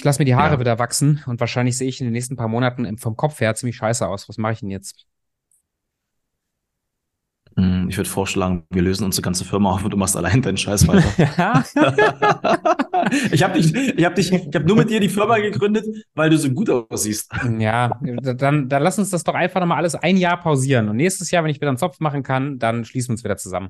Ich lasse mir die Haare ja. wieder wachsen und wahrscheinlich sehe ich in den nächsten paar Monaten vom Kopf her ziemlich scheiße aus. Was mache ich denn jetzt? Hm, ich würde vorschlagen, wir lösen unsere ganze Firma auf und du machst allein deinen Scheiß weiter. ich habe dich, ich habe dich, ich habe nur mit dir die Firma gegründet, weil du so gut aussiehst. Ja, dann, dann lass uns das doch einfach nochmal alles ein Jahr pausieren. Und nächstes Jahr, wenn ich wieder einen Zopf machen kann, dann schließen wir uns wieder zusammen.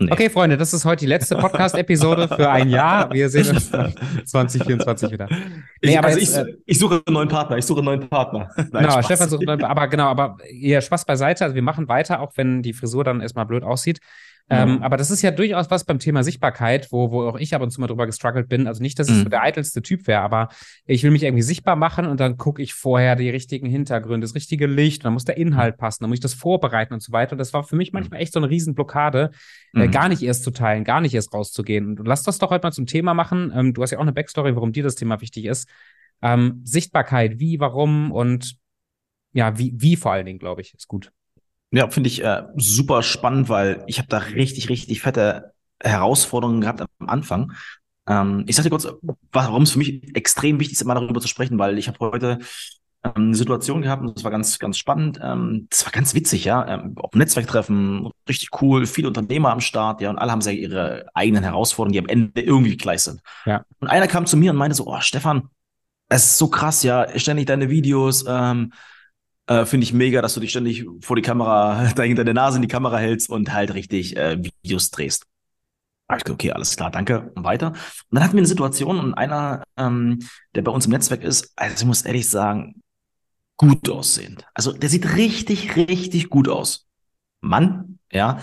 Nee. Okay, Freunde, das ist heute die letzte Podcast-Episode für ein Jahr. Wir sehen uns 2024 wieder. Nee, ich, also jetzt, ich, äh, ich, suche einen neuen Partner. Ich suche einen neuen Partner. Nein, genau. Stefan sucht einen neuen, aber genau, aber ihr Spaß beiseite. Also wir machen weiter, auch wenn die Frisur dann erstmal blöd aussieht. Ähm, aber das ist ja durchaus was beim Thema Sichtbarkeit, wo, wo auch ich ab und zu mal drüber gestruggelt bin. Also nicht, dass ich mhm. so der eitelste Typ wäre, aber ich will mich irgendwie sichtbar machen und dann gucke ich vorher die richtigen Hintergründe, das richtige Licht, und dann muss der Inhalt mhm. passen, dann muss ich das vorbereiten und so weiter. Und das war für mich mhm. manchmal echt so eine Riesenblockade, äh, mhm. gar nicht erst zu teilen, gar nicht erst rauszugehen. Und lass das doch heute mal zum Thema machen. Ähm, du hast ja auch eine Backstory, warum dir das Thema wichtig ist. Ähm, Sichtbarkeit, wie, warum und ja, wie, wie vor allen Dingen, glaube ich, ist gut. Ja, finde ich äh, super spannend, weil ich habe da richtig, richtig fette Herausforderungen gehabt am Anfang. Ähm, ich sage dir kurz, warum es für mich extrem wichtig ist, immer darüber zu sprechen, weil ich habe heute ähm, eine Situation gehabt und das war ganz, ganz spannend. Ähm, das war ganz witzig, ja. Ähm, auf Netzwerktreffen, richtig cool, viele Unternehmer am Start, ja, und alle haben sehr ihre eigenen Herausforderungen, die am Ende irgendwie gleich sind. Ja. Und einer kam zu mir und meinte so, oh, Stefan, es ist so krass, ja, ständig deine Videos, ähm, äh, Finde ich mega, dass du dich ständig vor die Kamera, deine Nase in die Kamera hältst und halt richtig äh, Videos drehst. okay, alles klar, danke und weiter. Und dann hatten wir eine Situation und einer, ähm, der bei uns im Netzwerk ist, also ich muss ehrlich sagen, gut aussehend. Also der sieht richtig, richtig gut aus. Mann, ja,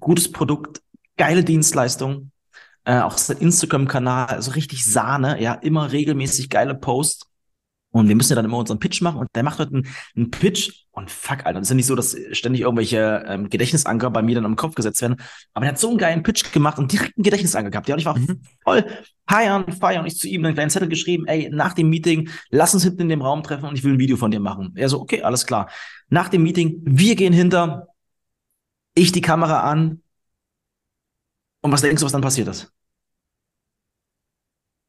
gutes Produkt, geile Dienstleistung, äh, auch sein Instagram-Kanal, also richtig Sahne, ja, immer regelmäßig geile Posts. Und wir müssen ja dann immer unseren Pitch machen und der macht heute einen, einen Pitch und fuck, Alter, das ist ja nicht so, dass ständig irgendwelche ähm, Gedächtnisanker bei mir dann am Kopf gesetzt werden. Aber er hat so einen geilen Pitch gemacht und direkt einen Gedächtnisanker gehabt. Ja, und ich war mhm. voll feiern, feiern. Und ich zu ihm einen kleinen Zettel geschrieben, ey, nach dem Meeting, lass uns hinten in dem Raum treffen und ich will ein Video von dir machen. Er so, okay, alles klar. Nach dem Meeting, wir gehen hinter, ich die Kamera an. Und was denkst du, was dann passiert ist?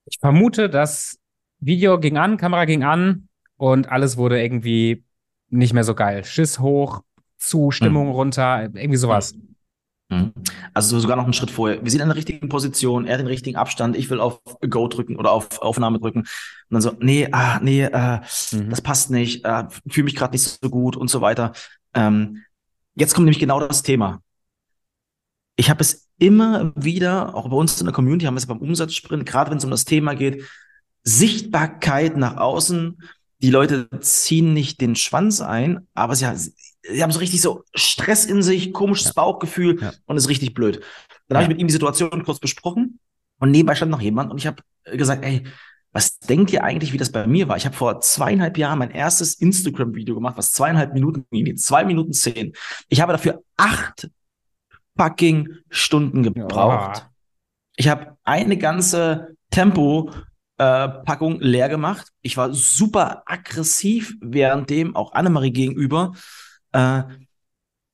Ich vermute, dass Video ging an, Kamera ging an und alles wurde irgendwie nicht mehr so geil. Schiss hoch, zu, Stimmung mhm. runter, irgendwie sowas. Mhm. Also sogar noch einen Schritt vorher. Wir sind in der richtigen Position, er hat den richtigen Abstand, ich will auf Go drücken oder auf Aufnahme drücken. Und dann so, nee, ah, nee, äh, mhm. das passt nicht, äh, fühle mich gerade nicht so gut und so weiter. Ähm, jetzt kommt nämlich genau das Thema. Ich habe es immer wieder, auch bei uns in der Community haben wir es beim Umsatzsprint, gerade wenn es um das Thema geht, Sichtbarkeit nach außen. Die Leute ziehen nicht den Schwanz ein, aber sie, sie haben so richtig so Stress in sich, komisches ja. Bauchgefühl ja. und ist richtig blöd. Dann ja. habe ich mit ihm die Situation kurz besprochen und nebenbei stand noch jemand und ich habe gesagt, ey, was denkt ihr eigentlich, wie das bei mir war? Ich habe vor zweieinhalb Jahren mein erstes Instagram-Video gemacht, was zweieinhalb Minuten ging, zwei Minuten zehn. Ich habe dafür acht fucking Stunden gebraucht. Oh. Ich habe eine ganze Tempo äh, Packung leer gemacht. Ich war super aggressiv währenddem, auch Annemarie gegenüber. Äh,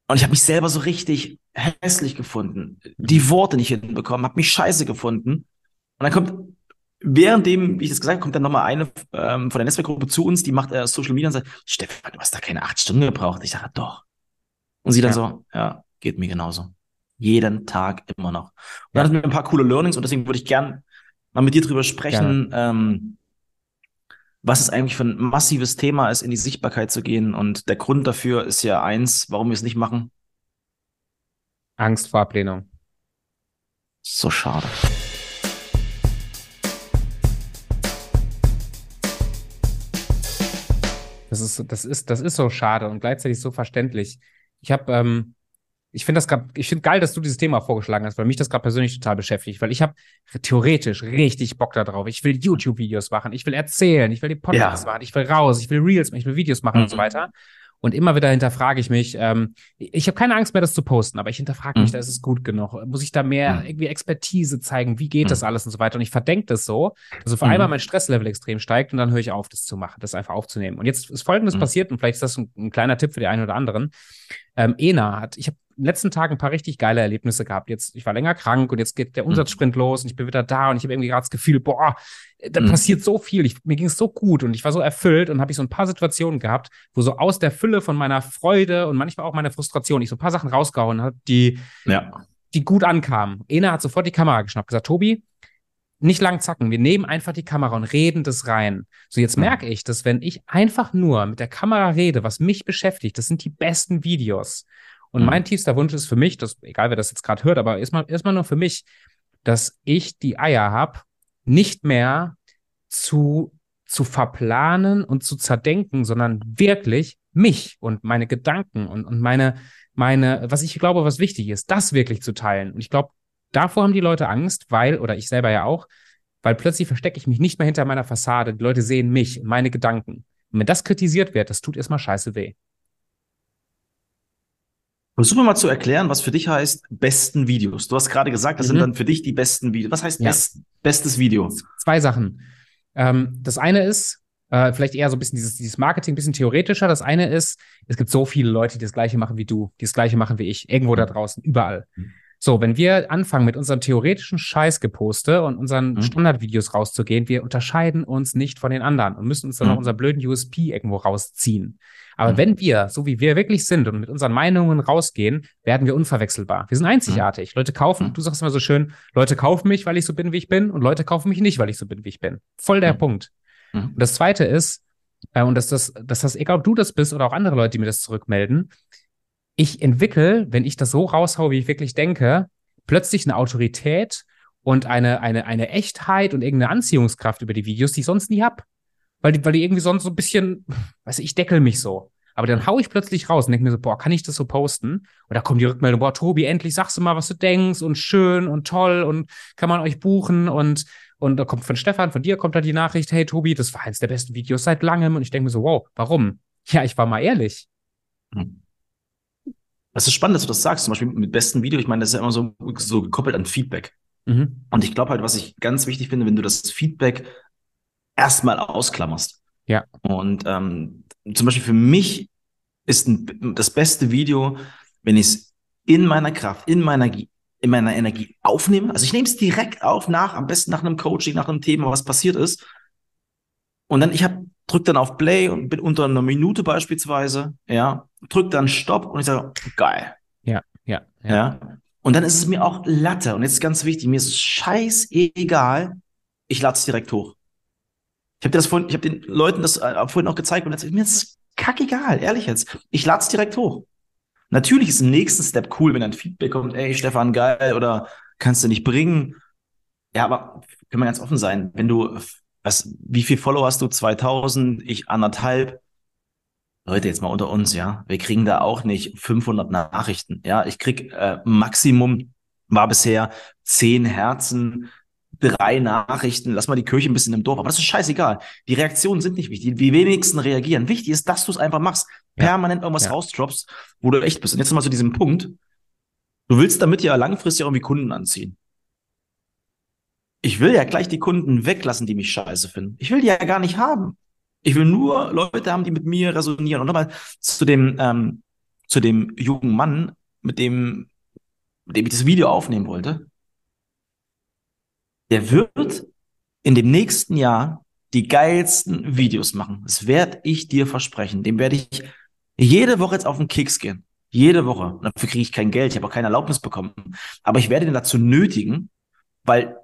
und ich habe mich selber so richtig hässlich gefunden. Die Worte nicht hinbekommen, habe mich scheiße gefunden. Und dann kommt, währenddem, wie ich das gesagt habe, kommt dann nochmal eine ähm, von der Netzwerkgruppe zu uns, die macht äh, Social Media und sagt, Stefan, du hast da keine acht Stunden gebraucht. Ich sage, doch. Und sie dann ja. so, ja, geht mir genauso. Jeden Tag immer noch. Und dann hatten wir ein paar coole Learnings und deswegen würde ich gern mal mit dir drüber sprechen, ähm, was es eigentlich für ein massives Thema ist, in die Sichtbarkeit zu gehen. Und der Grund dafür ist ja eins, warum wir es nicht machen. Angst vor Ablehnung. So schade. Das ist, das ist, das ist so schade und gleichzeitig so verständlich. Ich habe ähm, ich finde das grad, ich finde geil, dass du dieses Thema vorgeschlagen hast, weil mich das gerade persönlich total beschäftigt, weil ich habe theoretisch richtig Bock darauf. Ich will YouTube-Videos machen, ich will erzählen, ich will die Podcasts ja. machen, ich will raus, ich will Reels machen, ich will Videos machen mhm. und so mhm. weiter. Und immer wieder hinterfrage ich mich, ähm, ich habe keine Angst mehr, das zu posten, aber ich hinterfrage mich, mhm. da ist es gut genug. Muss ich da mehr mhm. irgendwie Expertise zeigen? Wie geht mhm. das alles und so weiter? Und ich verdenke das so, dass auf einmal mhm. mein Stresslevel extrem steigt und dann höre ich auf, das zu machen, das einfach aufzunehmen. Und jetzt ist Folgendes passiert und vielleicht ist das ein, ein, kleiner Tipp für die einen oder anderen. Ähm, Ena hat, ich habe in den letzten Tagen ein paar richtig geile Erlebnisse gehabt. Jetzt, ich war länger krank und jetzt geht der mhm. Umsatzsprint mhm. los und ich bin wieder da und ich habe irgendwie gerade das Gefühl, boah, da mhm. passiert so viel. Ich, mir ging es so gut und ich war so erfüllt und habe ich so ein paar Situationen gehabt, wo so aus der Fülle von meiner Freude und manchmal auch meiner Frustration ich so ein paar Sachen rausgehauen habe, die, ja. die gut ankamen. Ena hat sofort die Kamera geschnappt, gesagt, Tobi, nicht lang zacken. Wir nehmen einfach die Kamera und reden das rein. So, jetzt merke ich, dass wenn ich einfach nur mit der Kamera rede, was mich beschäftigt, das sind die besten Videos. Und mhm. mein tiefster Wunsch ist für mich, dass, egal wer das jetzt gerade hört, aber erstmal, erstmal nur für mich, dass ich die Eier habe, nicht mehr zu, zu verplanen und zu zerdenken, sondern wirklich mich und meine Gedanken und, und meine, meine, was ich glaube, was wichtig ist, das wirklich zu teilen. Und ich glaube, Davor haben die Leute Angst, weil, oder ich selber ja auch, weil plötzlich verstecke ich mich nicht mehr hinter meiner Fassade. Die Leute sehen mich und meine Gedanken. Und wenn das kritisiert wird, das tut erstmal scheiße weh. Versuch mal zu erklären, was für dich heißt besten Videos. Du hast gerade gesagt, das mhm. sind dann für dich die besten Videos. Was heißt ja. best, bestes Video? Zwei Sachen. Ähm, das eine ist, äh, vielleicht eher so ein bisschen dieses, dieses Marketing, ein bisschen theoretischer. Das eine ist, es gibt so viele Leute, die das Gleiche machen wie du, die das Gleiche machen wie ich, irgendwo da draußen, überall. Mhm. So, wenn wir anfangen mit unserem theoretischen Scheißgeposte und unseren mhm. Standardvideos rauszugehen, wir unterscheiden uns nicht von den anderen und müssen uns dann mhm. noch unseren blöden USP irgendwo rausziehen. Aber mhm. wenn wir, so wie wir wirklich sind und mit unseren Meinungen rausgehen, werden wir unverwechselbar. Wir sind einzigartig. Mhm. Leute kaufen, mhm. du sagst immer so schön, Leute kaufen mich, weil ich so bin, wie ich bin, und Leute kaufen mich nicht, weil ich so bin, wie ich bin. Voll der mhm. Punkt. Und das zweite ist, äh, und dass das, dass das, egal ob du das bist oder auch andere Leute, die mir das zurückmelden, ich entwickle, wenn ich das so raushaue, wie ich wirklich denke, plötzlich eine Autorität und eine, eine, eine Echtheit und irgendeine Anziehungskraft über die Videos, die ich sonst nie hab. Weil die, weil die irgendwie sonst so ein bisschen, weiß ich, deckel mich so. Aber dann hau ich plötzlich raus und denke mir so, boah, kann ich das so posten? Und da kommt die Rückmeldung, boah, Tobi, endlich sagst du mal, was du denkst und schön und toll und kann man euch buchen und, und da kommt von Stefan, von dir kommt da die Nachricht, hey Tobi, das war eins der besten Videos seit langem und ich denke mir so, wow, warum? Ja, ich war mal ehrlich. Hm. Das ist spannend, dass du das sagst, zum Beispiel mit besten Video. Ich meine, das ist ja immer so, so gekoppelt an Feedback. Mhm. Und ich glaube halt, was ich ganz wichtig finde, wenn du das Feedback erstmal ausklammerst. Ja. Und ähm, zum Beispiel für mich ist ein, das beste Video, wenn ich es in meiner Kraft, in meiner, in meiner Energie aufnehme. Also ich nehme es direkt auf, nach, am besten nach einem Coaching, nach einem Thema, was passiert ist. Und dann, ich habe drück dann auf Play und bin unter einer Minute beispielsweise, ja, drück dann Stopp und ich sage, geil. Ja, ja, ja, ja. Und dann ist es mir auch Latte. Und jetzt ist ganz wichtig, mir ist es scheißegal, ich lade es direkt hoch. Ich habe das vorhin, ich habe den Leuten das äh, vorhin auch gezeigt und jetzt, mir ist es kackegal, ehrlich jetzt. Ich lade es direkt hoch. Natürlich ist im nächsten Step cool, wenn ein Feedback kommt, ey, Stefan, geil, oder kannst du nicht bringen. Ja, aber können wir ganz offen sein, wenn du was, wie viel Follower hast du? 2000, ich anderthalb. Leute, jetzt mal unter uns, ja. Wir kriegen da auch nicht 500 Nachrichten. Ja, ich krieg äh, Maximum war bisher zehn Herzen, drei Nachrichten. Lass mal die Kirche ein bisschen im Dorf. Aber das ist scheißegal. Die Reaktionen sind nicht wichtig. Die wenigsten reagieren. Wichtig ist, dass du es einfach machst. Ja. Permanent irgendwas ja. rausdroppst, wo du echt bist. Und jetzt mal zu diesem Punkt. Du willst damit ja langfristig irgendwie Kunden anziehen ich will ja gleich die Kunden weglassen, die mich scheiße finden. Ich will die ja gar nicht haben. Ich will nur Leute haben, die mit mir resonieren. Und nochmal zu dem, ähm, zu dem jungen Mann, mit dem, mit dem ich das Video aufnehmen wollte. Der wird in dem nächsten Jahr die geilsten Videos machen. Das werde ich dir versprechen. Dem werde ich jede Woche jetzt auf den Keks gehen. Jede Woche. Und dafür kriege ich kein Geld. Ich habe auch keine Erlaubnis bekommen. Aber ich werde ihn dazu nötigen, weil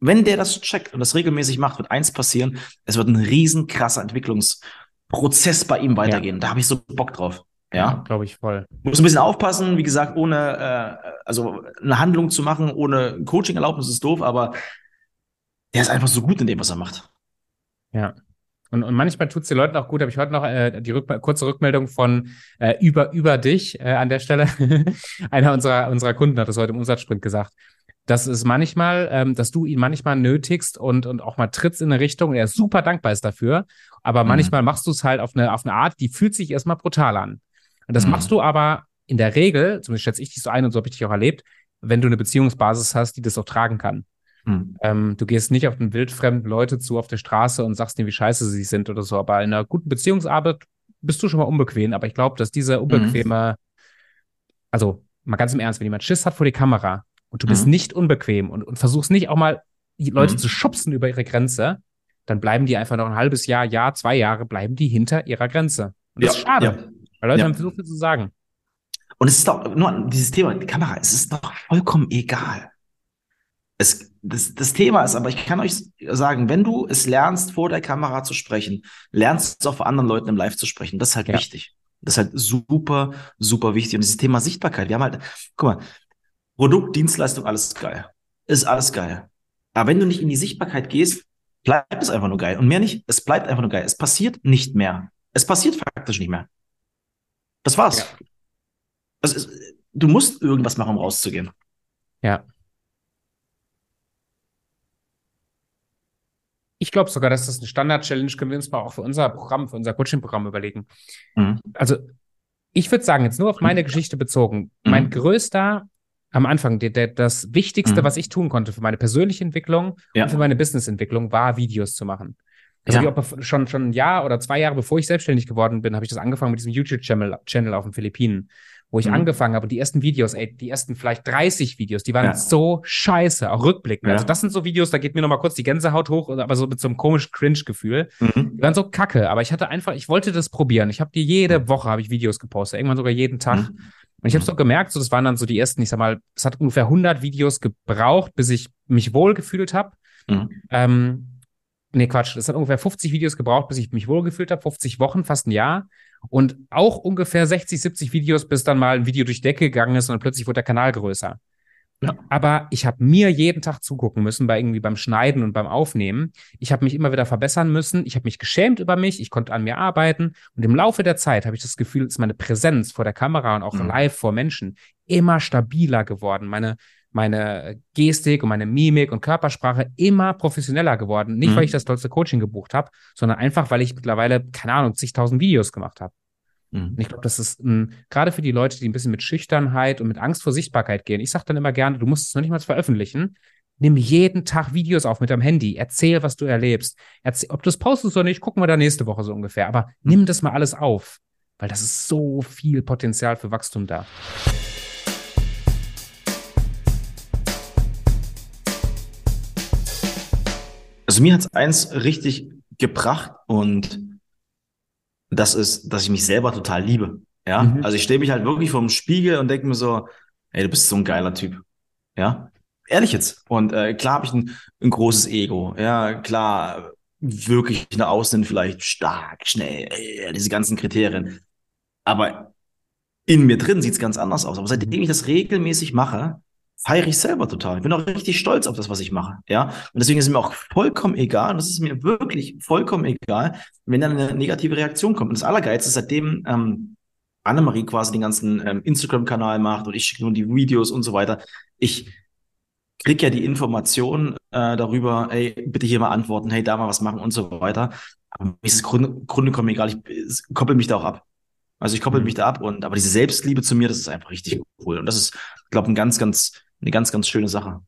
wenn der das checkt und das regelmäßig macht, wird eins passieren. Es wird ein riesen krasser Entwicklungsprozess bei ihm weitergehen. Ja. Da habe ich so Bock drauf. Ja, ja glaube ich voll. Muss ein bisschen aufpassen, wie gesagt, ohne äh, also eine Handlung zu machen, ohne Coaching-Erlaubnis ist doof, aber der ist einfach so gut in dem, was er macht. Ja. Und, und manchmal tut es den Leuten auch gut, habe ich heute noch äh, die Rück kurze Rückmeldung von äh, über, über dich äh, an der Stelle. Einer unserer, unserer Kunden hat das heute im Umsatzsprint gesagt dass es manchmal, ähm, dass du ihn manchmal nötigst und, und auch mal trittst in eine Richtung. Er ist super dankbar ist dafür. Aber mhm. manchmal machst du es halt auf eine, auf eine Art, die fühlt sich erstmal brutal an. Und das mhm. machst du aber in der Regel, zumindest schätze ich dich so ein und so habe ich dich auch erlebt, wenn du eine Beziehungsbasis hast, die das auch tragen kann. Mhm. Ähm, du gehst nicht auf den wildfremden Leute zu auf der Straße und sagst denen, wie scheiße sie sind oder so. Aber in einer guten Beziehungsarbeit bist du schon mal unbequem. Aber ich glaube, dass diese mhm. unbequeme, also mal ganz im Ernst, wenn jemand Schiss hat vor die Kamera und du bist mhm. nicht unbequem und, und versuchst nicht auch mal die Leute mhm. zu schubsen über ihre Grenze, dann bleiben die einfach noch ein halbes Jahr, Jahr, zwei Jahre, bleiben die hinter ihrer Grenze. Und das ja, ist schade, ja. weil Leute ja. haben so viel zu sagen. Und es ist doch nur dieses Thema, die Kamera, es ist doch vollkommen egal. Es, das, das Thema ist aber, ich kann euch sagen, wenn du es lernst, vor der Kamera zu sprechen, lernst du auch vor anderen Leuten im Live zu sprechen. Das ist halt wichtig. Das ist halt super, super wichtig. Und dieses Thema Sichtbarkeit, wir haben halt, guck mal, Produkt, Dienstleistung, alles geil. Ist alles geil. Aber wenn du nicht in die Sichtbarkeit gehst, bleibt es einfach nur geil. Und mehr nicht, es bleibt einfach nur geil. Es passiert nicht mehr. Es passiert faktisch nicht mehr. Das war's. Ja. Also, du musst irgendwas machen, um rauszugehen. Ja. Ich glaube sogar, dass das eine Standard-Challenge können wir uns mal auch für unser Programm, für unser Coaching-Programm überlegen. Mhm. Also, ich würde sagen, jetzt nur auf meine Geschichte bezogen, mhm. mein größter am Anfang, der, der, das Wichtigste, mhm. was ich tun konnte für meine persönliche Entwicklung ja. und für meine Business-Entwicklung, war Videos zu machen. Also ja. ich schon, schon ein Jahr oder zwei Jahre bevor ich selbstständig geworden bin, habe ich das angefangen mit diesem YouTube-Channel Channel auf den Philippinen wo ich mhm. angefangen habe und die ersten Videos, ey, die ersten vielleicht 30 Videos, die waren ja. so scheiße, auch rückblickend. Ja. Also das sind so Videos, da geht mir nochmal kurz die Gänsehaut hoch, aber so mit so einem komischen Cringe-Gefühl. Mhm. Die waren so kacke, aber ich hatte einfach, ich wollte das probieren. Ich habe die jede. Woche habe ich Videos gepostet, irgendwann sogar jeden Tag. Mhm. Und ich habe so gemerkt, so das waren dann so die ersten, ich sag mal, es hat ungefähr 100 Videos gebraucht, bis ich mich wohl gefühlt habe. Mhm. Ähm, nee, Quatsch, es hat ungefähr 50 Videos gebraucht, bis ich mich wohlgefühlt habe, 50 Wochen, fast ein Jahr. Und auch ungefähr 60, 70 Videos, bis dann mal ein Video durch Decke gegangen ist und dann plötzlich wurde der Kanal größer. Ja. Aber ich habe mir jeden Tag zugucken müssen, bei irgendwie beim Schneiden und beim Aufnehmen. Ich habe mich immer wieder verbessern müssen. Ich habe mich geschämt über mich. Ich konnte an mir arbeiten. Und im Laufe der Zeit habe ich das Gefühl, ist meine Präsenz vor der Kamera und auch mhm. live vor Menschen immer stabiler geworden. Meine, meine Gestik und meine Mimik und Körpersprache immer professioneller geworden. Nicht, mhm. weil ich das tollste Coaching gebucht habe, sondern einfach, weil ich mittlerweile, keine Ahnung, zigtausend Videos gemacht habe. Mhm. Und ich glaube, das ist gerade für die Leute, die ein bisschen mit Schüchternheit und mit Angst vor Sichtbarkeit gehen. Ich sage dann immer gerne, du musst es noch nicht mal veröffentlichen. Nimm jeden Tag Videos auf mit deinem Handy. Erzähl, was du erlebst. Erzähl, ob du es postest oder nicht, gucken wir da nächste Woche so ungefähr. Aber mhm. nimm das mal alles auf, weil das ist so viel Potenzial für Wachstum da. Also mir hat es eins richtig gebracht und das ist, dass ich mich selber total liebe. Ja, mhm. also ich stehe mich halt wirklich vor dem Spiegel und denke mir so, ey, du bist so ein geiler Typ. Ja, ehrlich jetzt. Und äh, klar habe ich ein, ein großes Ego. Ja, klar, wirklich nach außen vielleicht stark, schnell, äh, diese ganzen Kriterien. Aber in mir drin sieht's ganz anders aus. Aber seitdem ich das regelmäßig mache, feiere ich selber total. Ich bin auch richtig stolz auf das, was ich mache. Ja. Und deswegen ist es mir auch vollkommen egal, und es ist mir wirklich vollkommen egal, wenn dann eine negative Reaktion kommt. Und das Allergeilste ist, seitdem ähm, Annemarie quasi den ganzen ähm, Instagram-Kanal macht und ich schicke nur die Videos und so weiter, ich krieg ja die Information äh, darüber, ey, bitte hier mal antworten, hey, da mal was machen und so weiter. Aber mir ist es Grunde, Grunde genommen egal, ich koppel mich da auch ab. Also ich koppel mhm. mich da ab und aber diese Selbstliebe zu mir, das ist einfach richtig cool. Und das ist, glaube ein ganz, ganz eine ganz, ganz schöne Sache.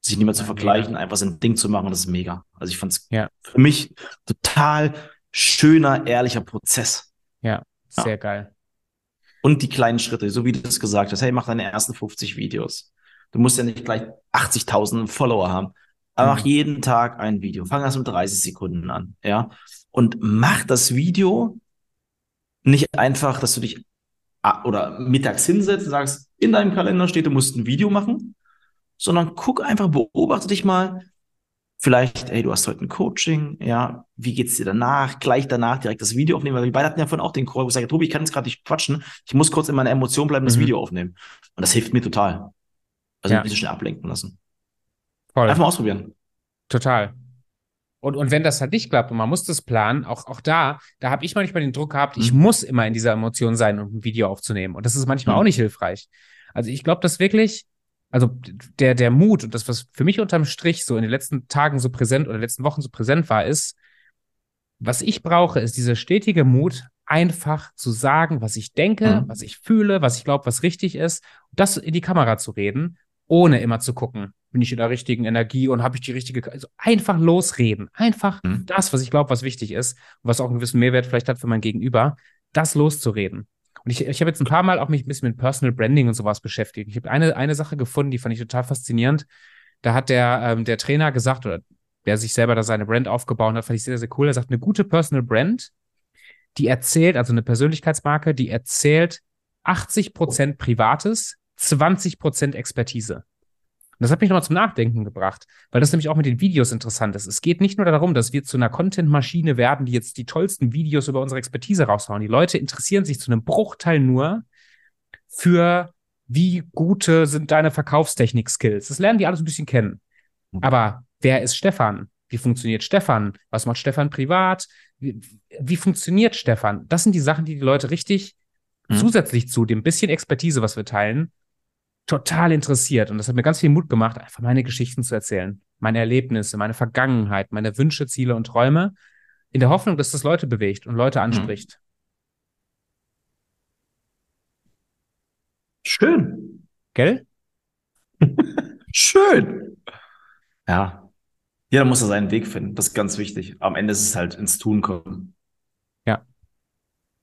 Sich nicht mehr zu vergleichen, mega. einfach sein Ding zu machen, das ist mega. Also ich fand es ja. für mich total schöner, ehrlicher Prozess. Ja, sehr ja. geil. Und die kleinen Schritte, so wie du es gesagt hast, hey, mach deine ersten 50 Videos. Du musst ja nicht gleich 80.000 Follower haben, aber mhm. mach jeden Tag ein Video. Fang erst mit 30 Sekunden an, ja. Und mach das Video nicht einfach, dass du dich oder mittags hinsetzt und sagst, in deinem Kalender steht, du musst ein Video machen, sondern guck einfach, beobachte dich mal. Vielleicht, ey, du hast heute ein Coaching, ja, wie geht's dir danach? Gleich danach direkt das Video aufnehmen, weil wir beide hatten ja vorhin auch den Call, wo ich sage, Tobi, ich kann jetzt gerade nicht quatschen, ich muss kurz in meiner Emotion bleiben, das mhm. Video aufnehmen. Und das hilft mir total. Also ja. ein bisschen schnell ablenken lassen. Voll. Einfach mal ausprobieren. Total. Und, und wenn das halt nicht klappt und man muss das planen, auch, auch da, da habe ich manchmal den Druck gehabt, ich mhm. muss immer in dieser Emotion sein, um ein Video aufzunehmen. Und das ist manchmal mhm. auch nicht hilfreich. Also ich glaube, dass wirklich, also der, der Mut und das, was für mich unterm Strich so in den letzten Tagen so präsent oder in den letzten Wochen so präsent war, ist, was ich brauche, ist dieser stetige Mut, einfach zu sagen, was ich denke, mhm. was ich fühle, was ich glaube, was richtig ist, das in die Kamera zu reden, ohne immer zu gucken, bin ich in der richtigen Energie und habe ich die richtige, also einfach losreden, einfach mhm. das, was ich glaube, was wichtig ist, was auch einen gewissen Mehrwert vielleicht hat für mein Gegenüber, das loszureden. Und ich, ich habe jetzt ein paar Mal auch mich ein bisschen mit Personal Branding und sowas beschäftigt. Ich habe eine, eine Sache gefunden, die fand ich total faszinierend. Da hat der, ähm, der Trainer gesagt, oder der sich selber da seine Brand aufgebaut hat, fand ich sehr, sehr cool. Er sagt, eine gute Personal Brand, die erzählt, also eine Persönlichkeitsmarke, die erzählt 80 Prozent Privates, 20 Prozent Expertise. Und das hat mich nochmal zum Nachdenken gebracht, weil das nämlich auch mit den Videos interessant ist. Es geht nicht nur darum, dass wir zu einer Content-Maschine werden, die jetzt die tollsten Videos über unsere Expertise raushauen. Die Leute interessieren sich zu einem Bruchteil nur für, wie gute sind deine Verkaufstechnik-Skills. Das lernen die alles ein bisschen kennen. Mhm. Aber wer ist Stefan? Wie funktioniert Stefan? Was macht Stefan privat? Wie, wie funktioniert Stefan? Das sind die Sachen, die die Leute richtig mhm. zusätzlich zu dem bisschen Expertise, was wir teilen, total interessiert. Und das hat mir ganz viel Mut gemacht, einfach meine Geschichten zu erzählen. Meine Erlebnisse, meine Vergangenheit, meine Wünsche, Ziele und Träume. In der Hoffnung, dass das Leute bewegt und Leute anspricht. Schön. Gell? Schön. Ja. Jeder muss da seinen Weg finden. Das ist ganz wichtig. Am Ende ist es halt ins Tun kommen. Ja.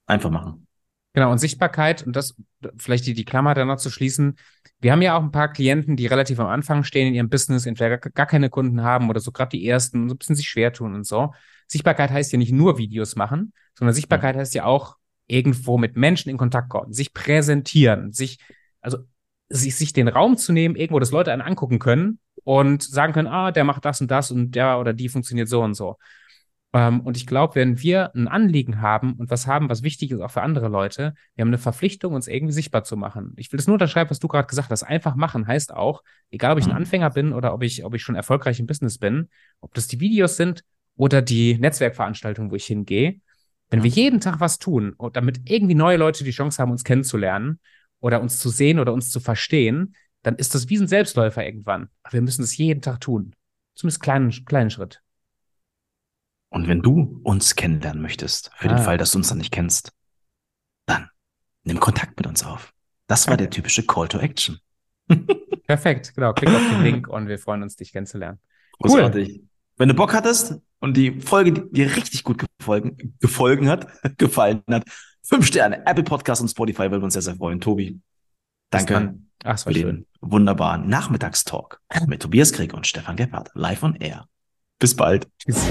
Einfach machen. Genau, und Sichtbarkeit, und das vielleicht die, die Klammer da noch zu schließen. Wir haben ja auch ein paar Klienten, die relativ am Anfang stehen in ihrem Business, entweder gar, gar keine Kunden haben oder so gerade die ersten, so ein bisschen sich schwer tun und so. Sichtbarkeit heißt ja nicht nur Videos machen, sondern Sichtbarkeit ja. heißt ja auch irgendwo mit Menschen in Kontakt kommen, sich präsentieren, sich, also sich, sich den Raum zu nehmen, irgendwo, dass Leute einen angucken können und sagen können, ah, der macht das und das und der oder die funktioniert so und so. Ähm, und ich glaube, wenn wir ein Anliegen haben und was haben, was wichtig ist auch für andere Leute, wir haben eine Verpflichtung, uns irgendwie sichtbar zu machen. Ich will das nur unterschreiben, was du gerade gesagt hast. Einfach machen heißt auch, egal ob ich ein mhm. Anfänger bin oder ob ich, ob ich schon erfolgreich im Business bin, ob das die Videos sind oder die Netzwerkveranstaltungen, wo ich hingehe, wenn wir jeden Tag was tun, damit irgendwie neue Leute die Chance haben, uns kennenzulernen oder uns zu sehen oder uns zu verstehen, dann ist das wie ein Selbstläufer irgendwann. Aber wir müssen es jeden Tag tun. Zumindest kleinen, kleinen Schritt. Und wenn du uns kennenlernen möchtest, für ah. den Fall, dass du uns dann nicht kennst, dann nimm Kontakt mit uns auf. Das war okay. der typische Call to Action. Perfekt, genau. Klick auf den Link und wir freuen uns, dich kennenzulernen. Großartig. Cool. Wenn du Bock hattest und die Folge dir richtig gut gefolgen, gefolgen hat, gefallen hat, fünf Sterne, Apple Podcast und Spotify würden uns sehr, sehr freuen. Tobi, danke Ach, für den wunderbaren Nachmittagstalk mit Tobias Krieg und Stefan Gebhardt live on air. Bis bald. Tschüss.